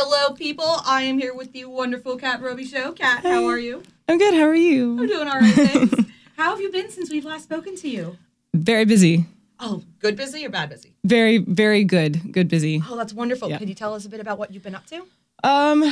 Hello, people. I am here with the wonderful Kat Robichaud. Kat, how are you? I'm good. How are you? I'm doing all right, thanks. how have you been since we've last spoken to you? Very busy. Oh, good busy or bad busy? Very, very good. Good busy. Oh, that's wonderful. Yeah. Could you tell us a bit about what you've been up to? Um,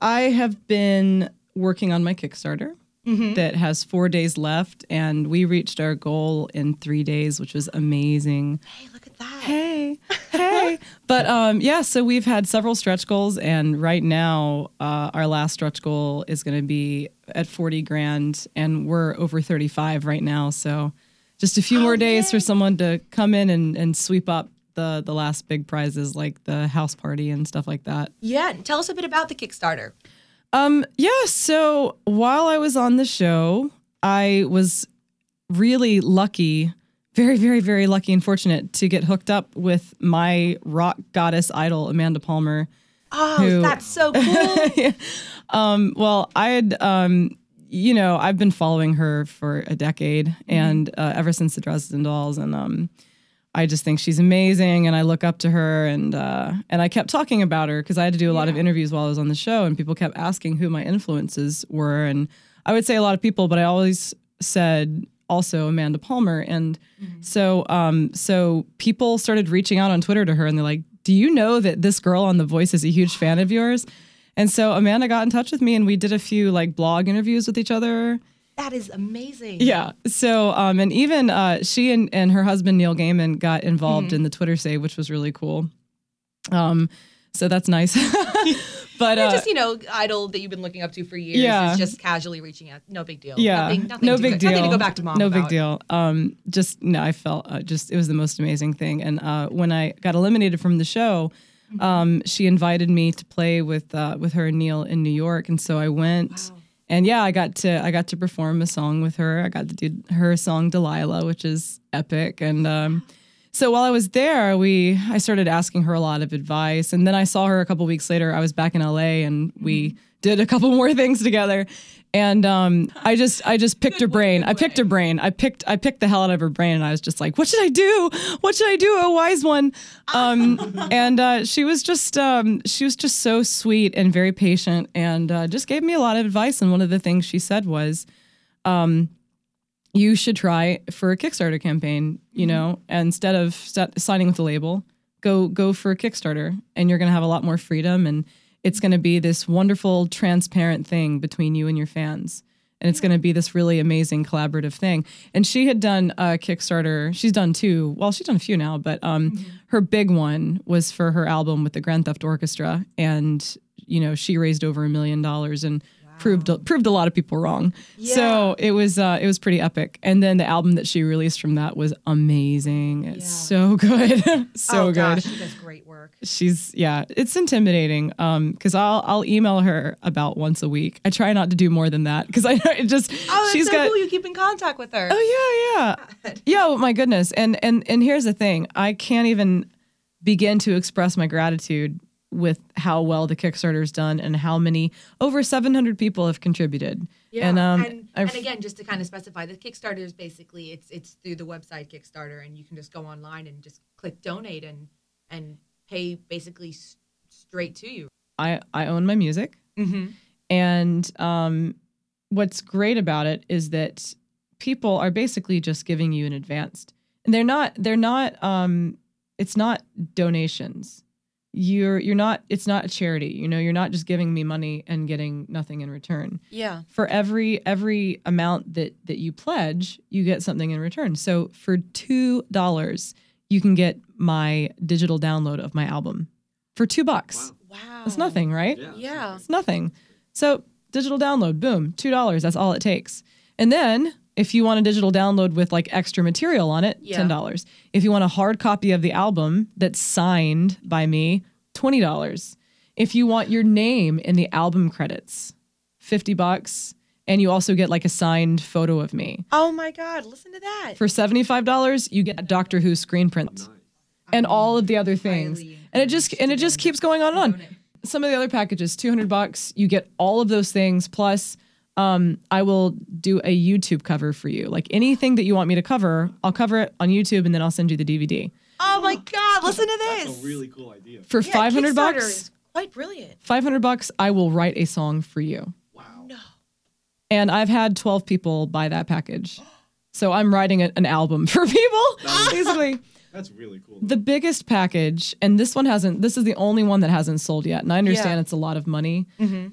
I have been working on my Kickstarter Mm-hmm. that has four days left, and we reached our goal in three days, which was amazing. Hey, look at that. Hey, hey. But um, yeah, so we've had several stretch goals, and right now, uh, our last stretch goal is going to be at 40 grand, and we're over 35 right now. So just a few more days for someone to come in and, and sweep up the, the last big prizes like the house party and stuff like that. Yeah, tell us a bit about the Kickstarter. Um, yeah, so while I was on the show, I was really lucky, very, very, very lucky and fortunate to get hooked up with my rock goddess idol, Amanda Palmer. Oh, Who- that's so cool. Um, well, I had, um, you know, I've been following her for a decade and uh, ever since the Dresden Dolls, and um, I just think she's amazing, and I look up to her, and uh, and I kept talking about her because I had to do a lot of interviews while I was on the show, and people kept asking who my influences were, and I would say a lot of people, but I always said also Amanda Palmer, and so um, so people started reaching out on Twitter to her, and they're like, "Do you know that this girl on The Voice is a huge fan of yours?" And so Amanda got in touch with me, and we did a few like blog interviews with each other. that is amazing. Yeah. So, um, and even uh, she and, and her husband Neil Gaiman got involved in the Twitter save, which was really cool. Um, so that's nice. but uh, just, you know, idol that you've been looking up to for years. Yeah. Is just casually reaching out. No big deal. yeah, Nothing, nothing no to big deal. Nothing to go back to mom No big deal. Um, just no, I felt uh, just it was the most amazing thing. And uh, when I got eliminated from the show, Mm-hmm. um, she invited me to play with uh, with her and Neil in New York, and so I went. And yeah, I got to I got to perform a song with her. I got to do her song Delilah, which is epic. And um, so while I was there, we I started asking her a lot of advice, and then I saw her a couple weeks later. I was back in LA, and we did a couple more things together. And um, I just I just picked her brain. I picked her brain. I picked I picked the hell out of her brain, and I was just like, "What should I do? What should I do? A wise one." Um, and uh, she was just um, she was just so sweet and very patient, and uh, just gave me a lot of advice. And one of the things she said was, you should try for a Kickstarter campaign, you know, and instead of st- signing with the label, go go for a Kickstarter and you're going to have a lot more freedom and it's going to be this wonderful transparent thing between you and your fans. And it's going to be this really amazing collaborative thing. And she had done a Kickstarter. She's done two. Well, she's done a few now, but um, her big one was for her album with the Grand Theft Orchestra, and you know she raised over a million dollars and proved proved a lot of people wrong. So it was uh, it was pretty epic. And then the album that she released from that was amazing. It's so good, so oh, good. gosh, she does great work. She's yeah, it's intimidating. Um, because I'll I'll email her about once a week. I try not to do more than that because I it just Oh, that's she's so got cool. You keep in contact with her. Oh yeah, yeah, yeah. Oh my goodness. And and and here's the thing: I can't even begin to express my gratitude with how well the Kickstarter's done and how many over 700 people have contributed. Yeah, and um, and, and again, just to kind of specify, the Kickstarter is basically it's it's through the website Kickstarter, and you can just go online and just click donate and and pay basically s- straight to you. I I own my music, Mm-hmm. and um, what's great about it is that people are basically just giving you an advanced, and they're not they're not um, it's not donations. You're you're not it's not a charity. You know, you're not just giving me money and getting nothing in return. Yeah. for every every amount that that you pledge, you get something in return. So for two dollars, you can get my digital download of my album for two bucks. Wow. That's nothing, right? Yeah. It's nothing. So digital download, boom, two dollars. That's all it takes. And then if you want a digital download with like extra material on it, Yeah. ten dollars. If you want a hard copy of the album that's signed by me, twenty dollars. If you want your name in the album credits, fifty bucks. And you also get like a signed photo of me. Oh my God! Listen to that. For $75, you get a Doctor Who screen print and all of the other things. And it just and it just keeps going on and on. Some of the other packages, 200 bucks, you get all of those things plus um, I will do a YouTube cover for you. Like anything that you want me to cover, I'll cover it on YouTube and then I'll send you the DVD. oh my God! Listen to this. That's a really cool idea. For Yeah, 500 bucks, Quite brilliant. 500 bucks, I will write a song for you. Wow. No. And I've had 12 people buy that package. So I'm writing a, an album for people, basically. That's really cool. The biggest package, and this one hasn't, this is the only one that hasn't sold yet. And I understand Yeah. it's a lot of money,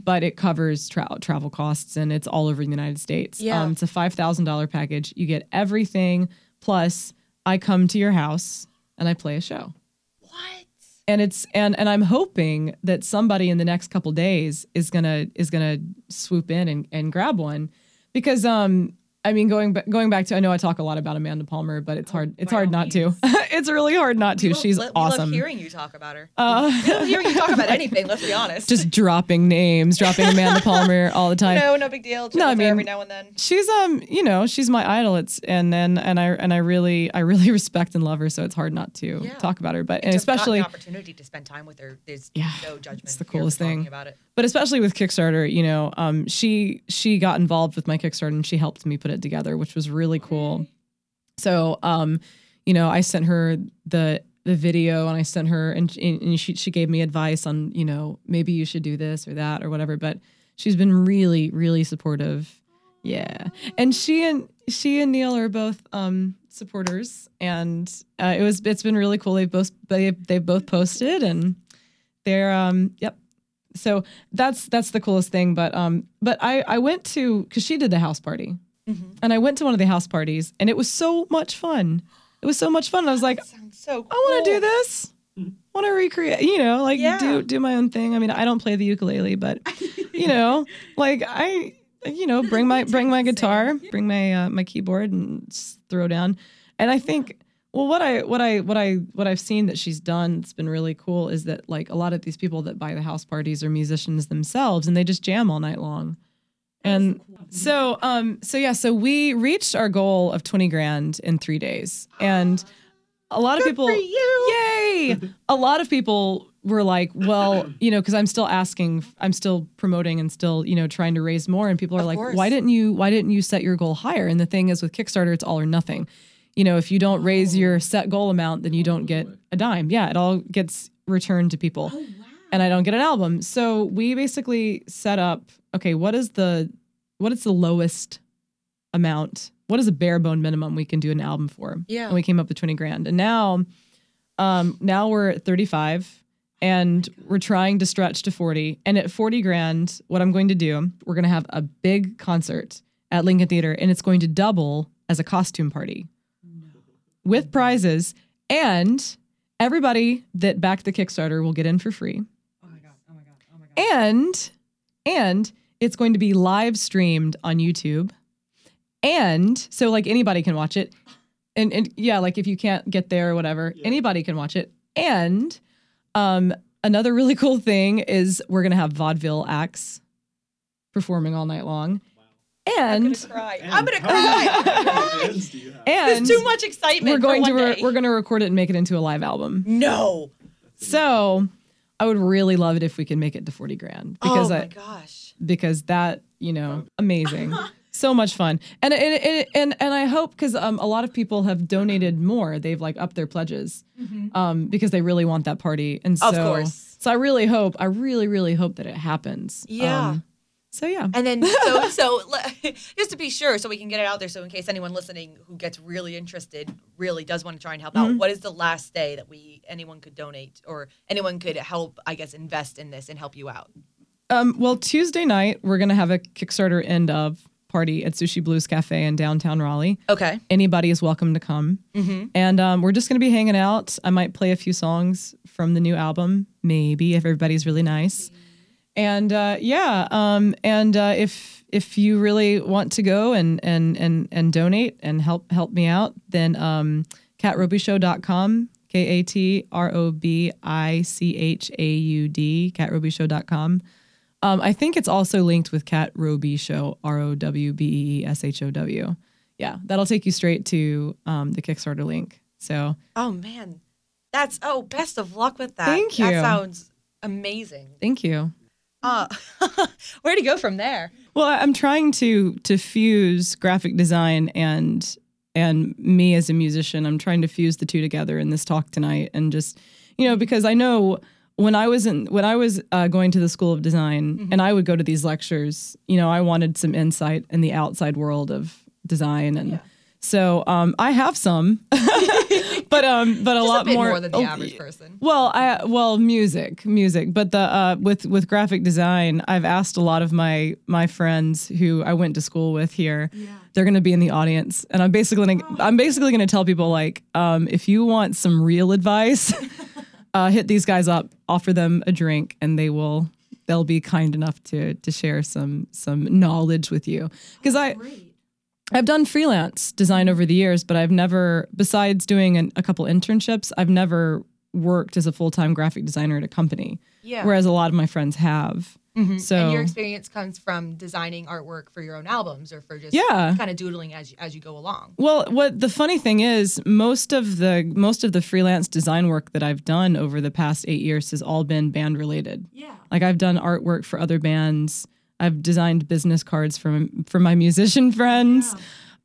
but it covers tra- travel costs and it's all over the United States. Yeah. Um, it's a $5,000 package. You get everything, plus I come to your house and I play a show. What? and it's and and I'm hoping that somebody in the next couple days is gonna is gonna swoop in and, and grab one because um I mean going ba- going back to I know I talk a lot about Amanda Palmer but it's hard it's hard not to it's really hard not to she's love- we love awesome hearing you talk about her. uh, hearing you talk about anything. Let's be honest. just dropping names dropping Amanda Palmer all the time no, no big deal. No, I No, I mean- every now and then. she's um you know she's my idol it's and then and I and I really I really respect and love her so it's hard not to Yeah. talk about her but and especially the opportunity to spend time with her. There's Yeah, no judgment. it's the coolest thing. about it. but especially with Kickstarter, you know, um, she she got involved with my Kickstarter and she helped me put it together, which was really cool. So, um, you know, I sent her the the video and I sent her and, and she she gave me advice on you know maybe you should do this or that or whatever. But she's been really really supportive. Yeah, and she and she and Neil are both um, supporters, and uh, it was it's been really cool. They've both they they've both posted and they're um yep so that's that's the coolest thing but um but i i went to because she did the house party and i went to one of the house parties and it was so much fun. It was so much fun. I was like so cool. i want to do this. I want to recreate you know like Yeah. do do my own thing. I mean i don't play the ukulele but you know like i you know bring my bring my guitar bring my uh, my keyboard and throw down. And i think well what i what i what i what i've seen that she's done that's been really cool is that like a lot of these people that buy the house parties are musicians themselves and they just jam all night long and so um so yeah so we reached our goal of 20 grand in three days. And a lot of people for you. yay! A lot of people were like well you know because i'm still asking i'm still promoting and still you know trying to raise more. And people are Of like course. why didn't you why didn't you set your goal higher? And the thing is with kickstarter it's all or nothing. You know if you don't raise your set goal amount then you don't get a dime. Yeah it all gets returned to people and i don't get an album. So we basically set up okay what is the what is the lowest amount? What is a bare bone minimum we can do an album for? Yeah. and we came up with 20 grand. And now um now we're at 35 and we're trying to stretch to 40 and at 40 grand what i'm going to do we're going to have a big concert at lincoln theater and it's going to double as a costume party. With prizes and everybody that backed the kickstarter will get in for free Oh my god! Oh my god! Oh my god! And and it's going to be live streamed on YouTube. And so like anybody can watch it. And and yeah, like if you can't get there or whatever, anybody can watch it. And um another really cool thing is we're going to have vaudeville acts performing all night long. I'm And gonna cry. And I'm gonna cry. how many fans do you have? and There's too much excitement. we're going for to re- day. we're going to record it and make it into a live album. no. So I would really love it if we can make it to 40 grand because oh I, my gosh. because that you know amazing. So much fun. And and and and, and i hope because um, a lot of people have donated more. They've like upped their pledges um, because they really want that party. And so Of course. so i really hope i really really hope that it happens. Yeah. Um, so yeah And then so so just to be sure, so we can get it out there. So in case anyone listening who gets really interested really does want to try and help Mm-hmm. out, what is the last day that we anyone could donate or anyone could help? I guess invest in this and help you out. um, well tuesday night we're gonna have a kickstarter end of party at sushi blues cafe in downtown raleigh Okay. anybody is welcome to come. And um, we're just going to be hanging out. I might play a few songs from the new album, maybe if everybody's really nice. And uh, yeah, um, and uh, if if you really want to go and and and and donate and help help me out, then um, katrobichaud.com, K A T R O B I C H A U D, katrobichaud.com. Um, I think it's also linked with Cat Roby Show, R O W B E E S H O W. Yeah, that'll take you straight to um, the Kickstarter link. So Oh man, that's oh best of luck with that. Thank you. That sounds amazing. thank you. Uh, where to go from there? Well, I'm trying to to fuse graphic design and and me as a musician. I'm trying to fuse the two together in this talk tonight, and just you know because I know when I was in when I was uh, going to the School of Design Mm-hmm. and I would go to these lectures, you know, I wanted some insight in the outside world of design and so um, I have some, but um, but a Just lot a bit more, than the oh, average person. well, I well music, music, but the uh, with with graphic design, I've asked a lot of my my friends who I went to school with here. Yeah. They're going to be in the audience, and I'm basically gonna, I'm basically going to tell people like, um, if you want some real advice, uh, hit these guys up, offer them a drink, and they will they'll be kind enough to to share some some knowledge with you. Because I I've done freelance design over the years, but I've never, besides doing an, a couple internships, I've never worked as a full time graphic designer at a company. Yeah. Whereas a lot of my friends have. Mm-hmm. So and your experience comes from designing artwork for your own albums or for just Yeah. kind of doodling as you, as you go along. Well, what the funny thing is, most of the most of the freelance design work that I've done over the past eight years has all been band related. Yeah. Like I've done artwork for other bands. I've designed business cards for for my musician friends.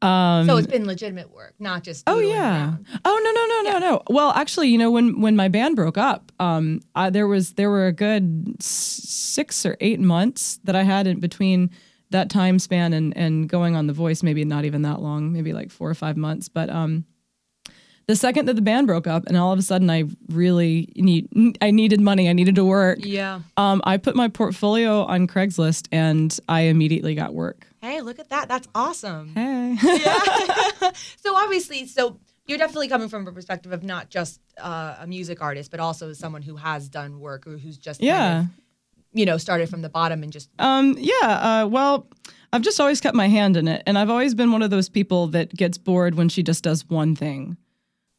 Um, so it's been legitimate work, not just Oh yeah. around. Oh no no no no no. Well, actually, you know when when my band broke up, um, I, there was there were a good six or eight months that I had in between that time span and and going on the Voice. Maybe not even that long. Maybe like four or five months. But um, the second that the band broke up, and all of a sudden I really need I needed money. I needed to work. Yeah. Um, I put my portfolio on Craigslist, and I immediately got work. Hey, look at that. That's awesome. Hey. yeah. so obviously, so you're definitely coming from a perspective of not just uh, a music artist, but also as someone who has done work or who's just kind yeah. of, you know, started from the bottom and just Um, yeah, uh, well, I've just always kept my hand in it, and I've always been one of those people that gets bored when she just does one thing.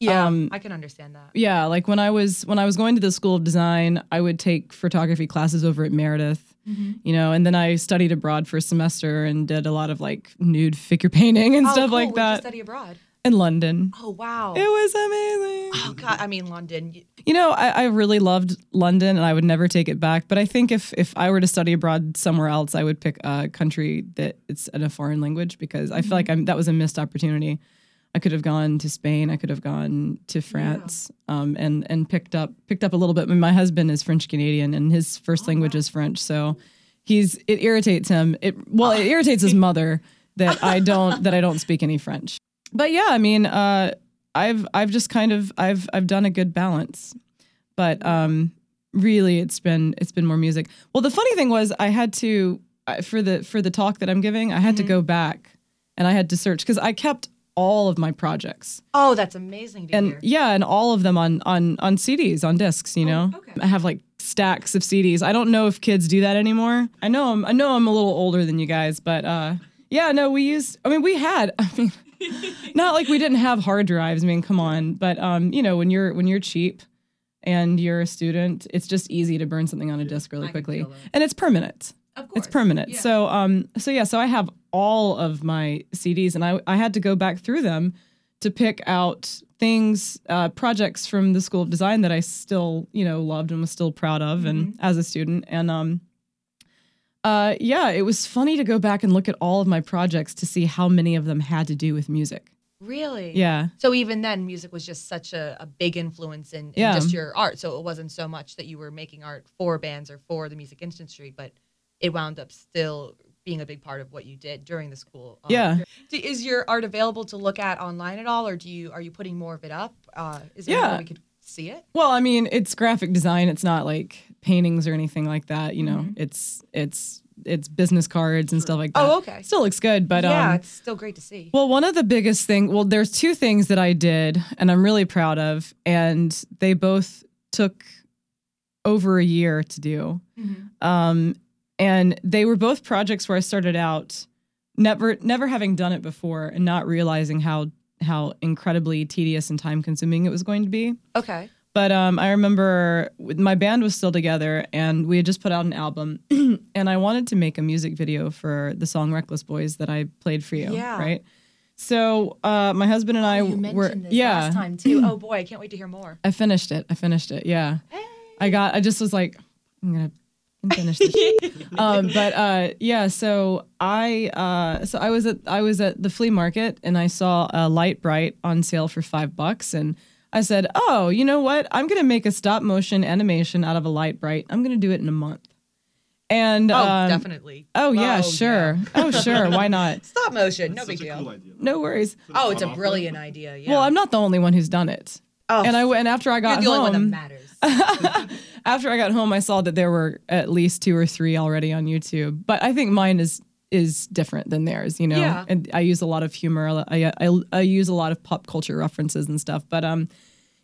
Yeah, Um, I can understand that. Yeah, like when I was when I was going to the School of Design, I would take photography classes over at Meredith, you know, and then I studied abroad for a semester and did a lot of like nude figure painting and oh, stuff cool. like that study abroad. in London. Oh wow. It was amazing. oh god, I mean London. You know, I, I really loved London, and I would never take it back. But I think if if I were to study abroad somewhere else, I would pick a country that it's in a foreign language because I feel like I'm, that was a missed opportunity. I could have gone to Spain. I could have gone to France, um, and and picked up picked up a little bit. My husband is French Canadian, and his first language is French, so he's it irritates him. It well, it irritates his mother that I don't that I don't speak any French. But yeah, I mean, uh, I've I've just kind of I've I've done a good balance, but um, really it's been it's been more music. Well, the funny thing was I had to for the for the talk that I'm giving, I had to go back and I had to search because I kept all of my projects Oh, that's amazing to and hear. yeah, and all of them on on on CDs on discs. You know, okay. I have like stacks of CDs. I don't know if kids do that anymore. I know I'm I know I'm a little older than you guys, but uh, yeah, no, we used. I mean, we had. I mean, not like we didn't have hard drives. I mean, come on, but um, you know, when you're when you're cheap and you're a student, it's just easy to burn something on a disc really I quickly, and it's permanent Of course. it's permanent. Yeah. So um so yeah, so I have all of my CDs and I I had to go back through them to pick out things uh projects from the School of Design that I still, you know, loved and was still proud of and Mm-hmm. as a student and um uh yeah, it was funny to go back and look at all of my projects to see how many of them had to do with music. Really? Yeah. So even then, music was just such a, a big influence in, in Yeah. just your art. So it wasn't so much that you were making art for bands or for the music industry, but it wound up still being a big part of what you did during the school. um, Yeah. Is your art available to look at online at all, or do you are you putting more of it up? Uh, is there Yeah. we could see it? Well, I mean, it's graphic design. It's not like paintings or anything like that, you know. Mm-hmm. It's it's it's business cards and stuff like that. Oh, okay. Still looks good, but yeah, um it's still great to see. Well, one of the biggest thing, well, there's two things that I did and I'm really proud of, and they both took over a year to do. Mm-hmm. Um, and they were both projects where I started out never never having done it before and not realizing how how incredibly tedious and time consuming it was going to be. okay. But um, I remember my band was still together, and we had just put out an album, and I wanted to make a music video for the song "Reckless Boys" that I played for you. Yeah. Right. So uh, my husband and I you were mentioned this yeah. last time too. Oh boy, I can't wait to hear more. I finished it. I finished it. Yeah. Hey. I got. I just was like, I'm gonna finish this. um, but uh, yeah. So I uh, so I was at I was at the flea market and I saw a Lite-Brite on sale for five bucks and I said, "Oh, you know what? I'm going to make a stop motion animation out of a Lite-Brite. I'm going to do it in a month." And Oh, um, definitely. Oh yeah, Oh, sure. Oh sure. Why not? Stop motion, no big deal. cool idea. No worries. Oh, it's a brilliant idea. Yeah. Well, I'm not the only one who's done it. Oh, And I and after I you're got the only one home, that matters. after I got home, I saw that there were at least two or three already on YouTube. But I think mine is is different than theirs, you know. Yeah. And I use a lot of humor. I, I I use a lot of pop culture references and stuff. But um,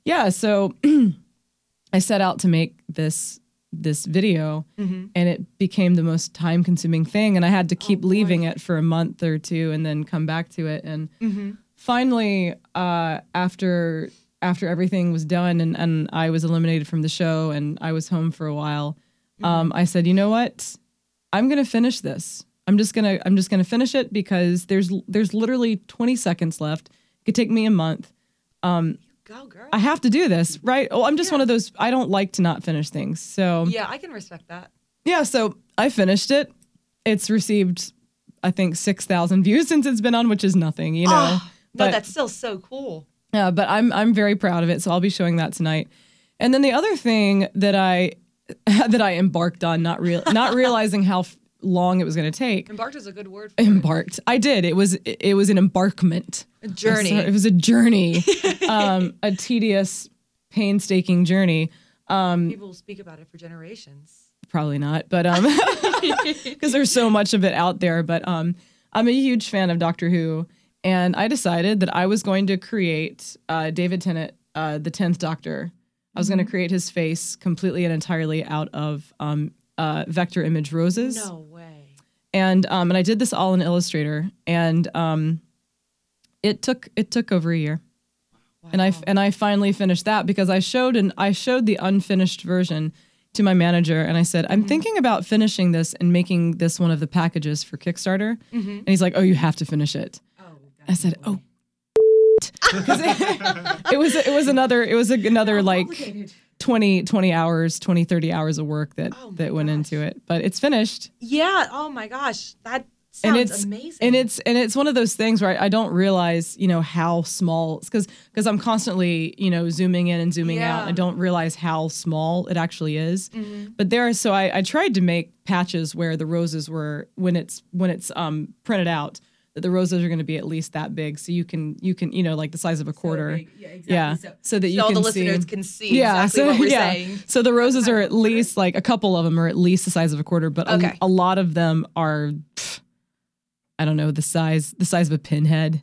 yeah. So I set out to make this this video, and it became the most time consuming thing. And I had to keep leaving it for a month or two, and then come back to it. And finally, uh, after after everything was done and, and I was eliminated from the show and I was home for a while, mm-hmm. um, I said, you know what? I'm gonna finish this. I'm just gonna I'm just gonna finish it because there's there's literally 20 seconds left. It could take me a month. Um, Go, girl. I have to do this, right? Oh, I'm just one of those. I don't like to not finish things. So yeah, I can respect that. yeah, so I finished it. It's received, I think, six thousand views since it's been on, which is nothing, you know. Ah, oh, no, But- that's still so cool. Yeah, but I'm I'm very proud of it, so I'll be showing that tonight. And then the other thing that I that I embarked on, not real, not realizing how f- long it was going to take. Embarked is a good word for it. Embarked. I did. It was it was an embarkment. A journey. It was a journey, um, a tedious, painstaking journey. People will speak about it for generations. Probably not, but um, because there's so much of it out there. But um, I'm a huge fan of Doctor Who, and I decided that I was going to create uh, David Tennant, uh, the tenth Doctor. I was going to create his face completely and entirely out of um, uh, vector image roses, No way. and um, and I did this all in Illustrator, and um, it took it took over a year. Wow. And I and I finally finished that because I showed and I showed the unfinished version to my manager and I said I'm thinking about finishing this and making this one of the packages for Kickstarter. And he's like, "Oh, you have to finish it." I said, "Oh." it, it was it was another it was another like 20 20 hours 20 30 hours of work that Oh that went gosh. into it but it's finished Yeah. Oh my gosh. That and sounds it's amazing. and it's and it's one of those things where I, I don't realize you know how small because because I'm constantly you know zooming in and zooming out. I don't realize how small it actually is. Mm-hmm. But there, so I, I tried to make patches where the roses were when it's when it's um printed out that the roses are going to be at least that big, so you can you can you know like the size of a quarter. Yeah, exactly. Yeah, So- so, that you so all the see. listeners can see yeah, exactly so what we're yeah, saying. so the roses are at least like a couple of them are at least the size of a quarter, but Okay. a, a lot of them are, pff, I don't know, the size the size of a pinhead.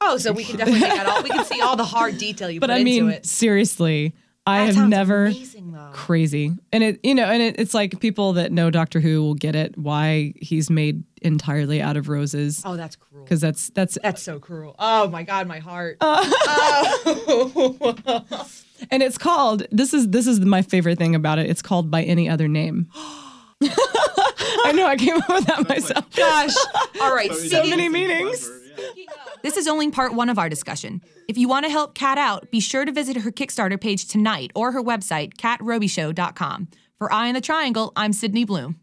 Oh, so we can definitely all. We can see all the hard detail you But put I mean, into it. seriously, I That have never amazing though. crazy, and it you know, and it, it's like people that know Doctor Who will get it why he's made entirely out of roses Oh, that's cruel. because that's that's That's so cruel. Oh my god, my heart. Uh, oh. and it's called this is this is my favorite thing about it. It's called by any other name. I know I came up with that myself. Gosh. All right. So speaking- many meanings. Clever, yeah. This is only part one of our discussion. If you want to help Kat out, be sure to visit her Kickstarter page tonight or her website, katrobichaud.com. For Eye in the Triangle, I'm Sydney Bloom.